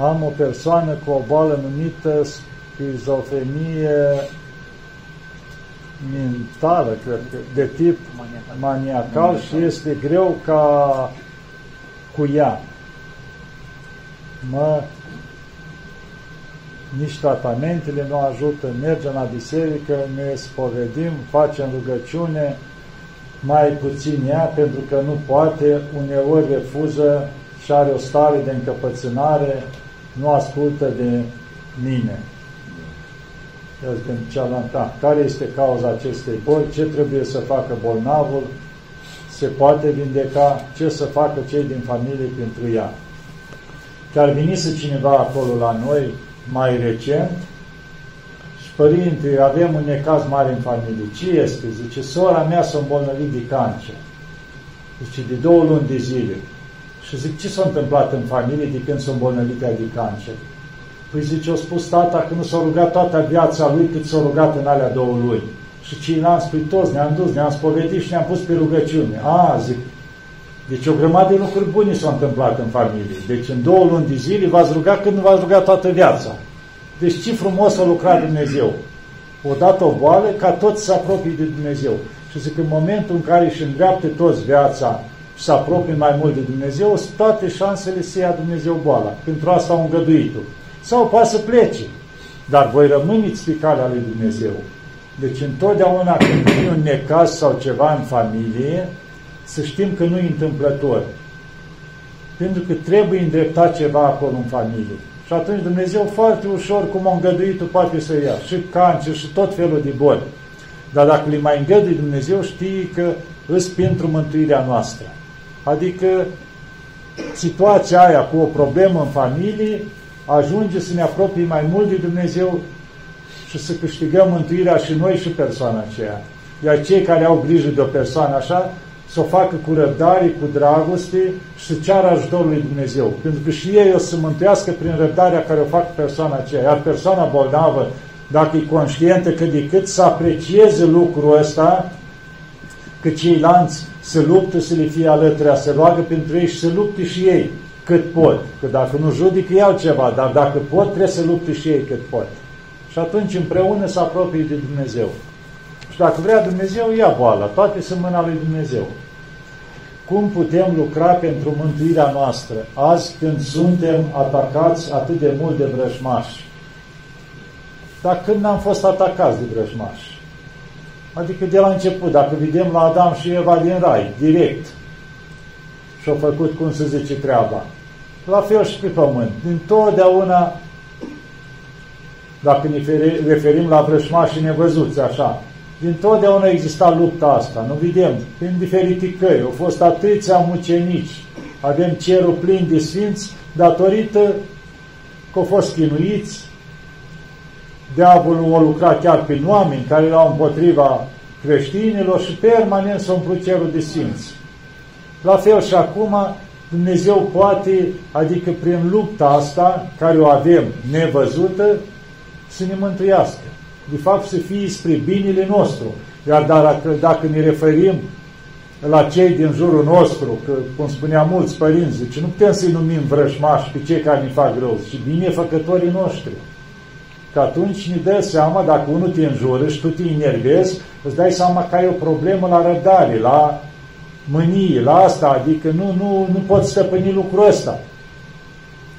am o persoană cu o boală numită schizofrenie mentală, cred că, de tip maniacal, maniacal și este greu ca cu ea. Mă, nici tratamentele nu ajută, mergem la biserică, ne spovedim, facem rugăciune, mai puțin ea, pentru că nu poate, uneori refuză și are o stare de încăpățânare, nu ascultă de mine. Eu zic cealaltă, da, care este cauza acestei boli, ce trebuie să facă bolnavul, se poate vindeca, ce să facă cei din familie pentru ea. Chiar venise cineva acolo la noi, mai recent, și părinte, avem un necaz mare în familie. Ce este? Zice, sora mea s-a îmbolnăvit de cancer. Zice, de două luni de zile. Și zic, ce s-a întâmplat în familie de când s-a îmbolnăvit de cancer? Păi zice, a spus tata că nu s-a rugat toată viața lui cât s-a rugat în alea două luni. Și ceilalți, păi toți ne-am dus, ne-am spovedit și ne-am pus pe rugăciune. A, zic, deci o grămadă de lucruri bune s-au întâmplat în familie. Deci în două luni de zile v-ați rugat când nu v-ați rugat toată viața. Deci ce frumos a lucrat Dumnezeu. O dată o boală ca toți să apropie de Dumnezeu. Și zic, în momentul în care își îndreaptă toți viața și să apropie mai mult de Dumnezeu, toate șansele să ia Dumnezeu boala. Pentru asta au îngăduit-o. Sau poate să plece. Dar voi rămâneți pe calea lui Dumnezeu. Deci întotdeauna când vine un necaz sau ceva în familie, să știm că nu e întâmplător. Pentru că trebuie îndreptat ceva acolo în familie. Și atunci Dumnezeu foarte ușor, cum a îngăduit poate să ia și cancer și tot felul de boli. Dar dacă le mai îngădui Dumnezeu, știi că îți pentru mântuirea noastră. Adică situația aia cu o problemă în familie ajunge să ne apropie mai mult de Dumnezeu și să câștigăm mântuirea și noi și persoana aceea. Iar cei care au grijă de o persoană așa, să o facă cu răbdare, cu dragoste și să ceară ajutorul lui Dumnezeu. Pentru că și ei o să mântuiască prin răbdarea care o fac persoana aceea. Iar persoana bolnavă, dacă e conștientă cât de cât, să aprecieze lucrul ăsta, că ceilalți să luptă să le fie alături, să roagă pentru ei și să lupte și ei cât pot. Că dacă nu judică, iau ceva, dar dacă pot, trebuie să lupte și ei cât pot. Și atunci împreună să apropie de Dumnezeu. Și dacă vrea Dumnezeu, ia boala. Toate sunt mâna lui Dumnezeu. Cum putem lucra pentru mântuirea noastră azi când suntem atacați atât de mult de vrăjmași? Dar când n-am fost atacați de vrăjmași? Adică de la început, dacă vedem la Adam și Eva din Rai, direct, și-au făcut, cum se zice, treaba. La fel și pe pământ. Din totdeauna, dacă ne referim la vrăjmașii nevăzuți, așa, din totdeauna exista lupta asta, nu vedem, prin diferite căi, au fost atâția mucenici, avem cerul plin de sfinți, datorită că au fost chinuiți, diavolul a lucrat chiar prin oameni care erau împotriva creștinilor și permanent s-a umplut cerul de sfinți. La fel și acum, Dumnezeu poate, adică prin lupta asta, care o avem nevăzută, să ne mântuiască de fapt să fie spre binele nostru. Iar dacă, dacă ne referim la cei din jurul nostru, că, cum spunea mulți părinți, zice, nu putem să-i numim vrășmași pe cei care ne fac rău, ci binefăcătorii noștri. Că atunci ne dă seama, dacă unul te înjură și tu te enervezi, îți dai seama că ai o problemă la răbdare, la mânie, la asta, adică nu, nu, nu poți stăpâni lucrul ăsta.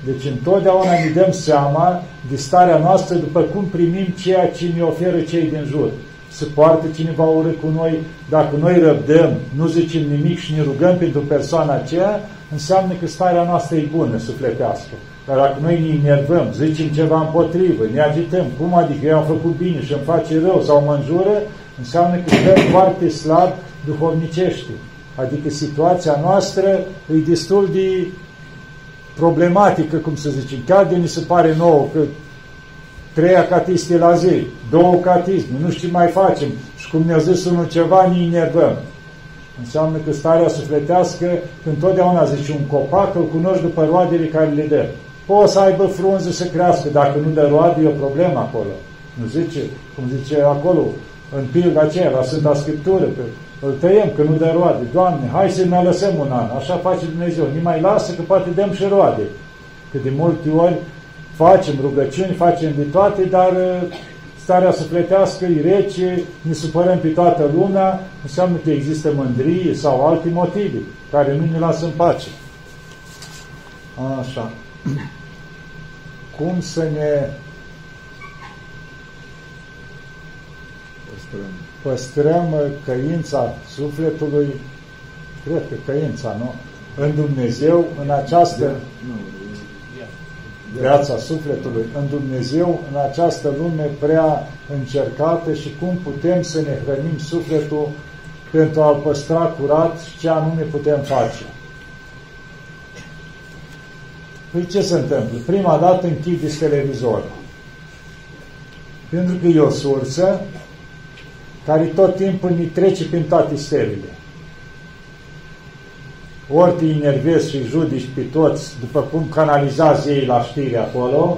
Deci întotdeauna ne dăm seama de starea noastră după cum primim ceea ce ne oferă cei din jur. Se poartă cineva urât cu noi, dacă noi răbdăm, nu zicem nimic și ne rugăm pentru persoana aceea, înseamnă că starea noastră e bună, sufletească. Dar dacă noi ne enervăm, zicem ceva împotrivă, ne agităm, cum adică eu am făcut bine și îmi face rău sau mă înjură, înseamnă că stăm foarte slab duhovnicește. Adică situația noastră e destul de problematică, cum să zicem, chiar de ni se pare nouă că treia catiste la zi, două catisme, nu știu ce mai facem și cum ne-a zis unul ceva, ne enervăm. Înseamnă că starea sufletească, întotdeauna zice, un copac îl cunoști după roadele care le dă. Poți să aibă frunze să crească, dacă nu dă roade, e o problemă acolo. Nu zice, cum zice acolo, în pilda aceea, la Sfânta Scriptură, pe îl tăiem că nu dă roade. Doamne, hai să ne lăsăm un an. Așa face Dumnezeu. Nu mai lasă că poate dăm și roade. Că de multe ori facem rugăciuni, facem de toate, dar uh, starea sufletească e rece, ne supărăm pe toată lumea, înseamnă că există mândrie sau alte motive care nu ne lasă în pace. Așa. Cum să ne păstrăm, păstrăm căința sufletului, cred că căința, nu? În Dumnezeu, în această viața sufletului, în Dumnezeu, în această lume prea încercată și cum putem să ne hrănim sufletul pentru a-l păstra curat și ce anume putem face. Păi ce se întâmplă? Prima dată închideți televizorul. Pentru că e o sursă care tot timpul ne trece prin toate stelele. Ori te enervezi și judici pe toți după cum canalizează ei la știri acolo,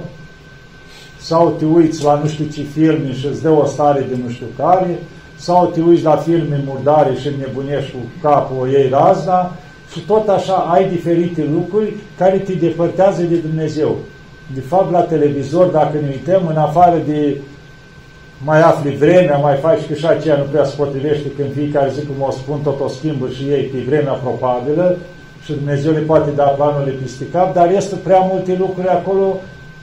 sau te uiți la nu știu ce filme și îți dă o stare de nu știu care, sau te uiți la filme murdare și nebunești cu capul o ei razna, și tot așa ai diferite lucruri care te depărtează de Dumnezeu. De fapt, la televizor, dacă ne uităm, în afară de mai afli vremea, mai faci că și aceea nu prea se potrivește când fiecare zi, cum o spun, tot o schimbă și ei pe vremea probabilă și Dumnezeu le poate da planurile peste cap, dar este prea multe lucruri acolo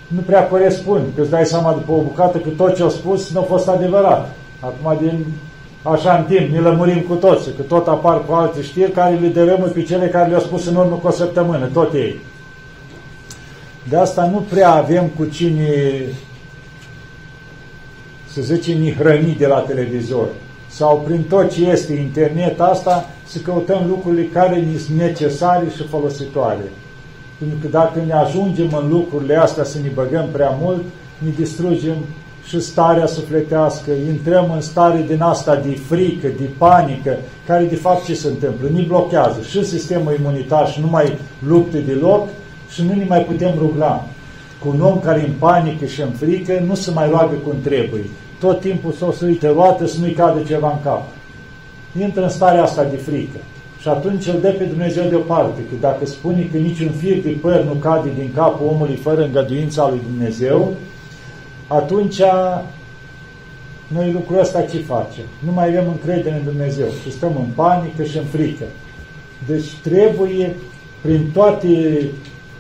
nu prea corespund, că îți dai seama după o bucată că tot ce au spus nu a fost adevărat. Acum, din așa în timp, ne lămurim cu toți, că tot apar cu alte știri care le dărâmă pe cele care le-au spus în urmă cu o săptămână, tot ei. De asta nu prea avem cu cine, să zicem, ni hrăni de la televizor. Sau prin tot ce este internet asta, să căutăm lucrurile care ni sunt necesare și folositoare. Pentru că dacă ne ajungem în lucrurile astea să ne băgăm prea mult, ne distrugem și starea sufletească, intrăm în stare din asta de frică, de panică, care de fapt ce se întâmplă? Ni blochează și sistemul imunitar și nu mai lupte deloc și nu ne mai putem ruga. Cu un om care în panică și în frică nu se mai roagă cum trebuie. Tot timpul să o să uite roată să nu-i cadă ceva în cap. Intră în starea asta de frică. Și atunci îl dă pe Dumnezeu deoparte, că dacă spune că niciun fir de păr nu cade din capul omului fără îngăduința lui Dumnezeu, atunci noi lucrul ăsta ce facem? Nu mai avem încredere în Dumnezeu și stăm în panică și în frică. Deci trebuie prin toate,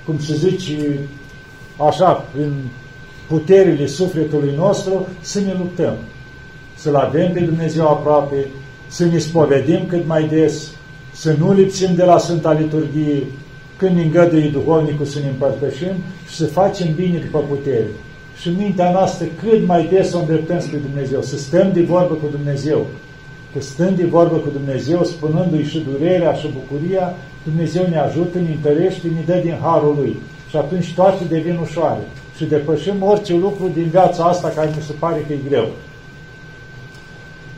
cum se zice, așa, prin puterile sufletului nostru, să ne luptăm. Să-L avem pe Dumnezeu aproape, să ne spovedim cât mai des, să nu lipsim de la Sfânta Liturghie, când ne îngăduie duhovnicul să ne împărtășim și să facem bine după putere și mintea noastră cât mai des o îndreptăm spre Dumnezeu, să stăm de vorbă cu Dumnezeu. Că stând de vorbă cu Dumnezeu, spunându-i și durerea și bucuria, Dumnezeu ne ajută, ne întărește, ne dă din harul Lui. Și atunci toate devin ușoare. Și depășim orice lucru din viața asta care mi se pare că e greu.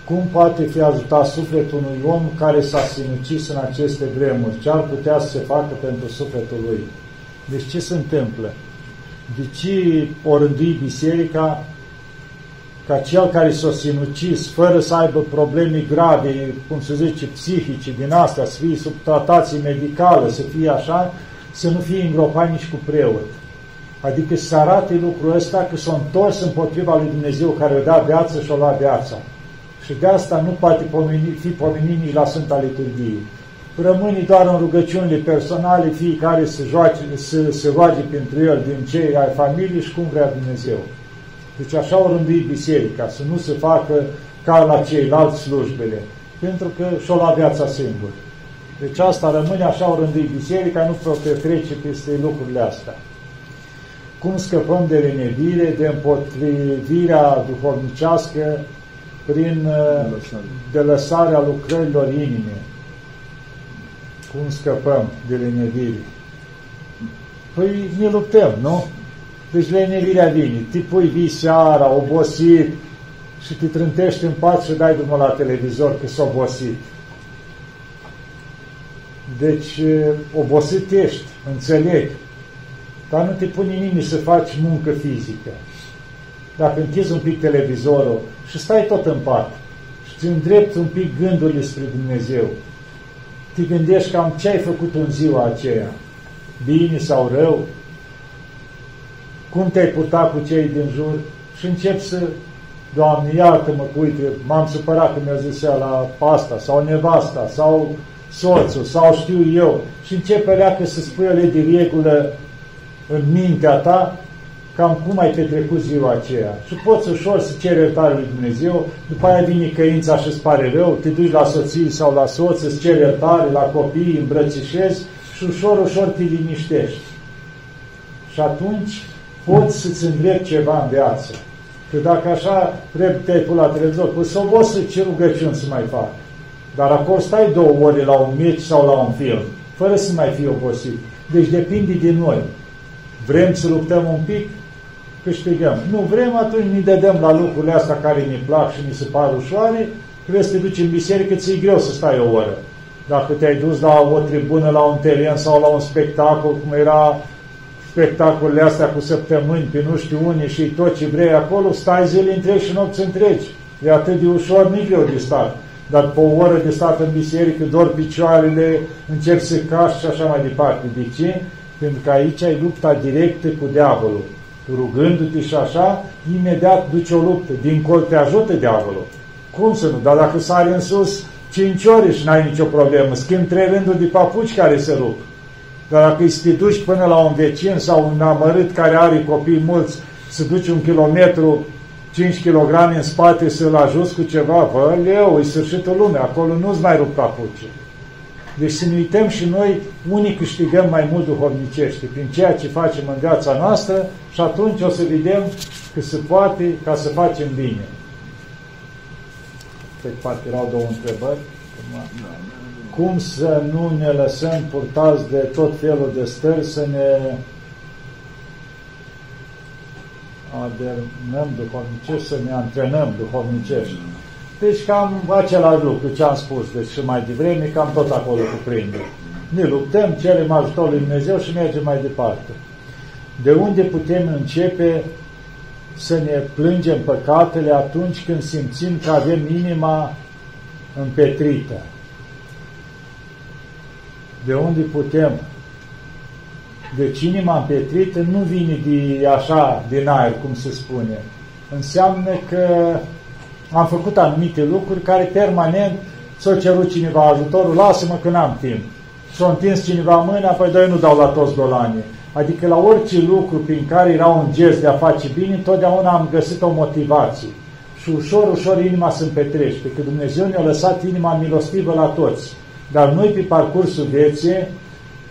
Cum poate fi ajutat sufletul unui om care s-a sinucis în aceste vremuri? Ce ar putea să se facă pentru sufletul lui? Deci ce se întâmplă? De ce o rândui biserica ca cel care s-a sinucis fără să aibă probleme grave, cum se zice, psihice din astea, să fie sub tratație medicală, să fie așa, să nu fie îngropat nici cu preot. Adică să arate lucrul ăsta că s-a întors împotriva lui Dumnezeu care o da viață și o lua viața. Și de asta nu poate pomeni, fi pomenit nici la Sfânta Liturghie rămâne doar în rugăciunile personale, fiecare să, joace, să se roage pentru el din cei ai familiei și cum vrea Dumnezeu. Deci așa o rânduit biserica, să nu se facă ca la ceilalți slujbele, pentru că și-o la viața singur. Deci asta rămâne așa o rânduit biserica, nu trece peste lucrurile astea. Cum scăpăm de renevire, de împotrivirea duhovnicească prin de lăsarea lucrărilor inimii cum scăpăm de lenevire? Păi ne luptăm, nu? Deci lenevirea vine. Te pui vii seara, obosit, și te trântești în pat și dai drumul la televizor că s-a obosit. Deci, obosit ești, înțeleg, dar nu te pune nimeni să faci muncă fizică. Dacă închizi un pic televizorul și stai tot în pat și îți îndrepti un pic gândurile spre Dumnezeu, te gândești cam ce ai făcut în ziua aceea, bine sau rău, cum te-ai purtat cu cei din jur? Și încep să, Doamne, iartă-mă că, uite, m-am supărat că mi-a zis ea la asta, sau nevasta, sau soțul, sau știu eu, și începe leacă să spui ele de regulă în mintea ta cam cum ai petrecut ziua aceea. Și poți ușor să ceri iertare lui Dumnezeu, după aia vine căința și îți pare rău, te duci la soții sau la soț, îți ceri iertare, la copii, îmbrățișezi și ușor, ușor te liniștești. Și atunci poți să-ți îndrept ceva în viață. Că dacă așa trebuie te-ai pus la televizor, păi să obosi ce rugăciuni să mai fac. Dar acolo stai două ore la un meci sau la un film, fără să mai fii obosit. Deci depinde de noi. Vrem să luptăm un pic? Câștigăm. Nu vrem, atunci ne dădem la lucrurile astea care ne plac și ne se par ușoare, trebuie să te duci în biserică, ți-e greu să stai o oră. Dacă te-ai dus la o tribună, la un teren sau la un spectacol, cum era spectacolele astea cu săptămâni, pe nu știu unii și tot ce vrei acolo, stai zile întregi și nopți întregi. E atât de ușor, nu greu de stat. Dar pe o oră de stat în biserică, dor picioarele, încerci să cași și așa mai departe. De ce? Pentru că aici ai lupta directă cu diavolul rugându-te și așa, imediat duci o luptă. Din col te ajută diavolul. Cum să nu? Dar dacă sari în sus cinci ore și n-ai nicio problemă, schimb trei rânduri de papuci care se rup. Dar dacă îi te duci până la un vecin sau un amărât care are copii mulți, să duci un kilometru 5 kg în spate să-l ajuți cu ceva, vă, leu, e sfârșitul lumii, acolo nu-ți mai rup papuci. Deci să ne uităm și noi, unii câștigăm mai mult duhovnicește prin ceea ce facem în viața noastră și atunci o să vedem că se poate ca să facem bine. Cred că parcă erau două întrebări. Cum să nu ne lăsăm purtați de tot felul de stări, să ne adernăm duhovnicești, să ne antrenăm duhovnicești. Deci cam același lucru ce am spus deci și mai devreme, cam tot acolo cuprinde. Ne luptăm, cerem ajutorul lui Dumnezeu și mergem mai departe. De unde putem începe să ne plângem păcatele atunci când simțim că avem inima împetrită? De unde putem? Deci inima împetrită nu vine de așa, din aer, cum se spune. Înseamnă că am făcut anumite lucruri care permanent s-a cerut cineva ajutorul, lasă-mă că n-am timp. S-a întins cineva mâna, păi doi nu dau la toți dolanii. Adică la orice lucru prin care era un gest de a face bine, totdeauna am găsit o motivație. Și ușor, ușor inima se împetrește, că Dumnezeu ne-a lăsat inima milostivă la toți. Dar noi pe parcursul vieții,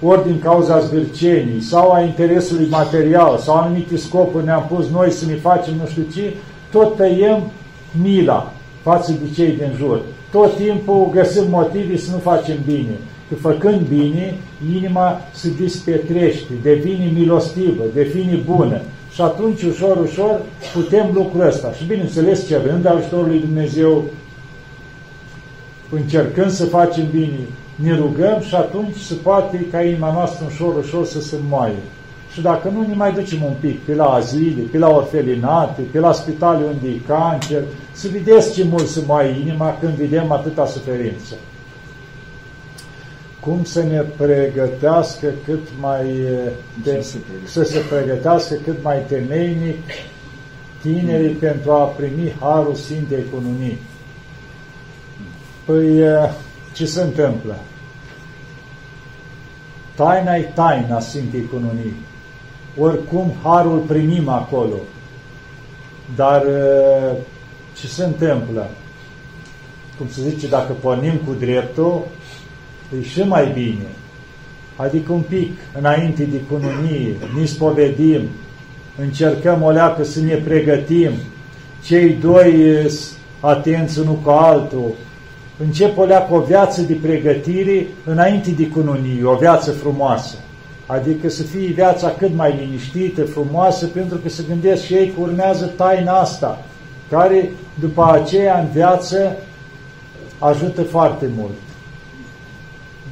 ori din cauza zgârcenii, sau a interesului material, sau anumite scopuri ne-am pus noi să ne facem nu știu ce, tot tăiem mila față de cei din jur. Tot timpul găsim motive să nu facem bine. Că făcând bine, inima se dispetrește, devine milostivă, devine bună. Și atunci, ușor, ușor, putem lucrul ăsta. Și bineînțeles, cerând ajutorul lui Dumnezeu, încercând să facem bine, ne rugăm și atunci se poate ca inima noastră ușor, ușor să se moaie. Și dacă nu, ne mai ducem un pic pe la azile, pe la orfelinate, pe la spitale unde e cancer, să vedeți ce mult se mai inima când vedem atâta suferință. Cum să ne pregătească cât mai de, să se pregătească cât mai temeinic tinerii pentru a primi Harul Sfintei Cununii. Păi, ce se întâmplă? Taina e taina Sfintei Cununii oricum harul primim acolo. Dar uh, ce se întâmplă? Cum se zice, dacă pornim cu dreptul, e și mai bine. Adică un pic înainte de cununie, ne spovedim, încercăm o leacă să ne pregătim, cei doi atenți unul cu altul, încep o leacă o viață de pregătire înainte de cununie, o viață frumoasă. Adică să fie viața cât mai liniștită, frumoasă, pentru că se gândesc și ei că urmează taina asta, care după aceea în viață ajută foarte mult.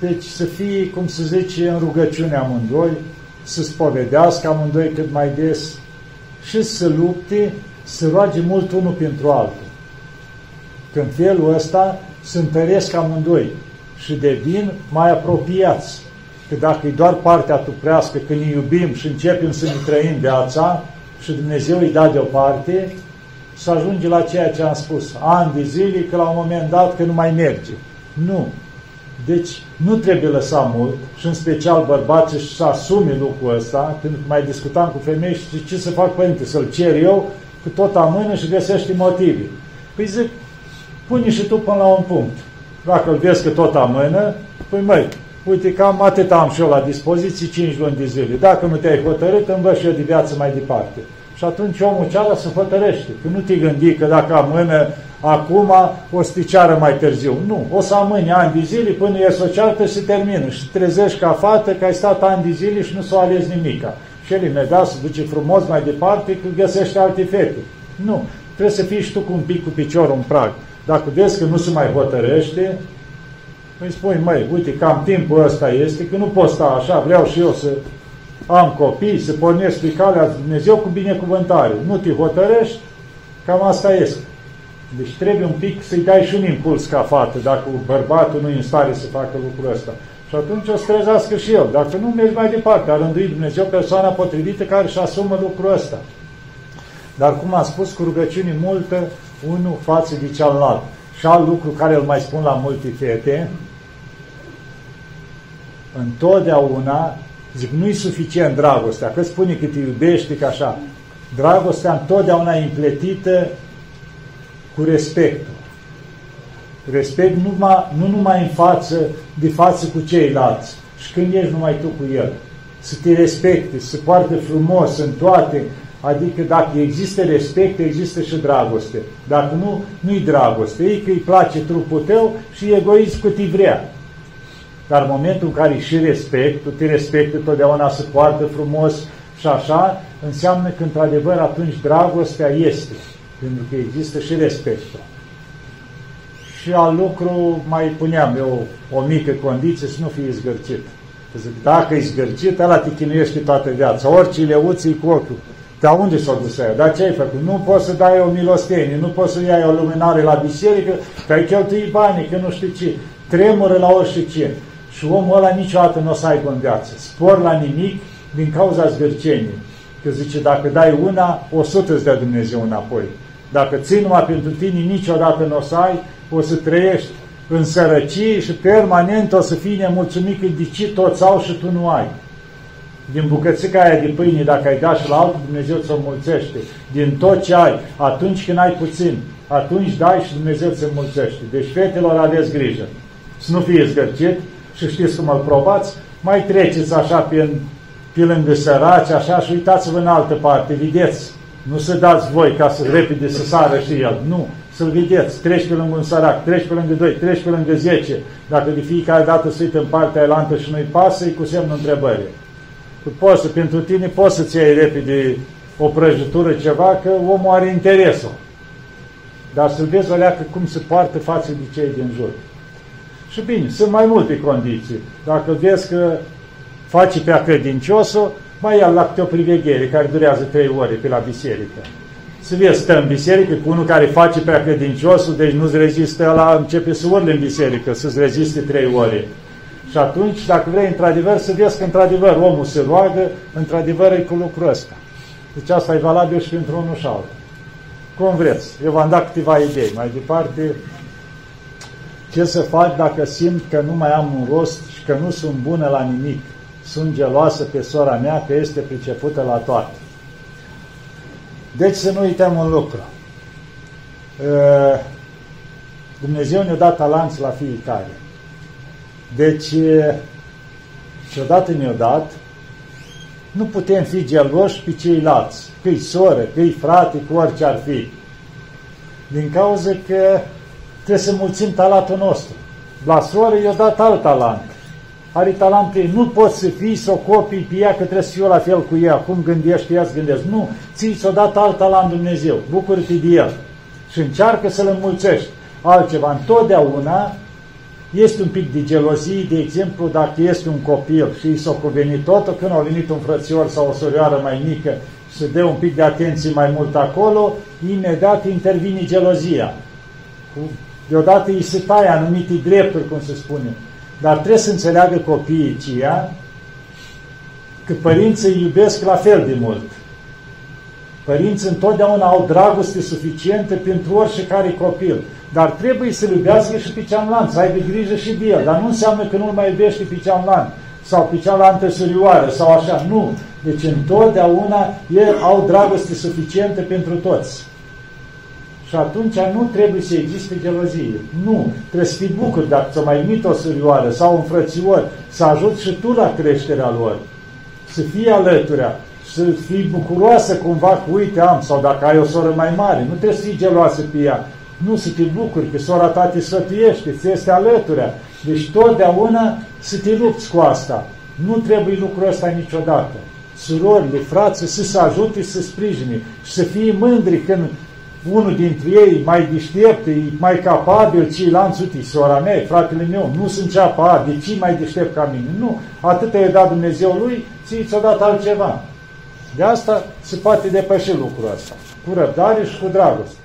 Deci să fie, cum se zice, în rugăciune amândoi, să spovedească amândoi cât mai des și să lupte, să roage mult unul pentru altul. Când felul ăsta se întăresc amândoi și devin mai apropiați că dacă e doar partea tuprească, când ne iubim și începem să ne trăim viața, și Dumnezeu îi da deoparte să ajunge la ceea ce am spus, ani de zile, că la un moment dat că nu mai merge. Nu. Deci nu trebuie lăsat mult și în special bărbații să asume lucrul ăsta, pentru că mai discutam cu femei și ce să fac părinte, să-l cer eu, că tot amână și găsește motive. Păi zic, pune și tu până la un punct. Dacă îl vezi că tot amână, păi măi, uite, cam atât am și eu la dispoziție, 5 luni de zile. Dacă nu te-ai hotărât, învăț și eu de viață mai departe. Și atunci omul ceară să hotărăște. Că nu te gândi că dacă amână acum, o să te ceară mai târziu. Nu, o să amâni ani de zile până ies o ceartă și se termină. Și trezești ca fată că ai stat ani de zile și nu s-o ales nimica. Și el imediat se duce frumos mai departe că găsește alte fete. Nu, trebuie să fii și tu cu un pic cu piciorul în prag. Dacă vezi că nu se mai hotărăște, îi spui, măi, uite, cam timpul ăsta este, că nu pot sta așa, vreau și eu să am copii, să pornesc pe calea Dumnezeu cu binecuvântare. Nu te hotărăști, cam asta este. Deci trebuie un pic să-i dai și un impuls ca fată, dacă bărbatul nu e în stare să facă lucrul ăsta. Și atunci o să trezească și el. Dacă nu, mergi mai departe. A rânduit Dumnezeu persoana potrivită care își asumă lucrul ăsta. Dar, cum am spus, cu rugăciuni multă, unul față de cealaltă. Și alt lucru care îl mai spun la multe fete, întotdeauna, zic, nu-i suficient dragostea, că spune că te iubește, că așa. Dragostea întotdeauna e împletită cu respectul. Respect numai, nu numai în față, de față cu ceilalți, și când ești numai tu cu el. Să te respecte, să poarte frumos în toate, Adică dacă există respect, există și dragoste. Dacă nu, nu-i dragoste. E că îi place trupul tău și egoism cât îi vrea. Dar în momentul în care și respect, tu te respecti totdeauna să poartă frumos și așa, înseamnă că într-adevăr atunci dragostea este. Pentru că există și respectul. Și al lucru mai puneam eu o mică condiție să nu fie zgârcit. Zic, dacă e zgârcit, ăla te chinuiește toată viața. Orice leuță cu ochiul. Dar unde s-a dus aia? Dar ce ai făcut? Nu poți să dai o milostenie, nu poți să iei o luminare la biserică, că ai cheltuit banii, că nu știu ce. Tremură la orice ce. Și omul ăla niciodată nu o să aibă în viață. Spor la nimic din cauza zgârceniei. Că zice, dacă dai una, o sută îți dea Dumnezeu înapoi. Dacă ții numai pentru tine, niciodată nu o să ai, o să trăiești în sărăcie și permanent o să fii nemulțumit că de ce toți au și tu nu ai. Din bucățica aia de pâine, dacă ai dat și la altul, Dumnezeu ți-o mulțește. Din tot ce ai, atunci când ai puțin, atunci dai și Dumnezeu ți-o mulțește. Deci, fetelor, aveți grijă. Să nu fie zgărcit și știți cum îl probați, mai treceți așa pe, pe lângă săraci, așa, și uitați-vă în altă parte, vedeți. Nu să dați voi ca să repede să sară și el. Nu. Să-l vedeți. Treci pe lângă un sărac, treci pe lângă doi, treci pe lângă zece. Dacă de fiecare dată se uită în partea elantă și nu-i pasă, e cu semnul întrebării. Tu poți să, pentru tine poți să-ți iei repede o prăjitură, ceva, că omul are interesul. Dar să-l vezi o leacă cum se poartă față de cei din jur. Și bine, sunt mai multe condiții. Dacă vezi că faci pe credinciosul, mai ia la câte o priveghere care durează trei ore pe la biserică. Să vezi, stă în biserică cu unul care face pe credinciosul, deci nu-ți rezistă la începe să urle în biserică, să-ți reziste trei ore. Și atunci, dacă vrei într-adevăr să vezi că într-adevăr omul se roagă, într-adevăr e cu lucrul ăsta. Deci asta e valabil și pentru unul și altul. Cum vreți. Eu v-am dat câteva idei. Mai departe, ce să fac dacă simt că nu mai am un rost și că nu sunt bună la nimic. Sunt geloasă pe sora mea că este pricepută la toate. Deci să nu uităm un lucru. Dumnezeu ne-a dat talanți la fiecare. Deci, și odată ne-o dat, nu putem fi geloși pe ceilalți, că-i soră, că-i frate, cu orice ar fi. Din cauza că trebuie să mulțim talentul nostru. La soră i-a dat alt talent. Are talent ei. Nu poți să fii să o copii pe ea că trebuie să fiu la fel cu ea. Cum gândești ea să gândesc. Nu, ți s-a dat alt talent Dumnezeu. Bucură-te de el. Și încearcă să-l înmulțești. Altceva. Întotdeauna este un pic de gelozie, de exemplu, dacă este un copil și i s-a cuvenit totul, când a venit un frățior sau o sorioară mai mică și se dă un pic de atenție mai mult acolo, imediat intervine gelozia. Deodată îi se taie anumite drepturi, cum se spune. Dar trebuie să înțeleagă copiii aceia că părinții îi iubesc la fel de mult. Părinții întotdeauna au dragoste suficientă pentru oricare copil, dar trebuie să-l iubească și pe cealaltă, să aibă grijă și de el, dar nu înseamnă că nu-l mai iubește pe cealaltă sau pe cealaltă surioară sau așa, nu. Deci întotdeauna ei au dragoste suficientă pentru toți. Și atunci nu trebuie să existe gelozie. Nu. Trebuie să fii bucur dacă ți-o mai mit o surioară sau un frățior, să ajut și tu la creșterea lor. Să fii alăturea, să fii bucuroasă cumva cu uite am, sau dacă ai o soră mai mare, nu trebuie să fii geloasă pe ea. Nu, să te bucuri că sora ta te sfătuiește, ți este alăturea. Deci totdeauna să te lupți cu asta. Nu trebuie lucrul ăsta niciodată. Surorile, frații, să se ajute, să sprijine și să fie mândri când unul dintre ei mai deștept, e mai capabil, ceilalți, uite, sora mea, fratele meu, nu sunt cea pa, de ce mai deștept ca mine? Nu, atât i-a dat Dumnezeu lui, ți ți-a dat altceva. De asta se poate depăși lucrul ăsta, cu răbdare și cu dragoste.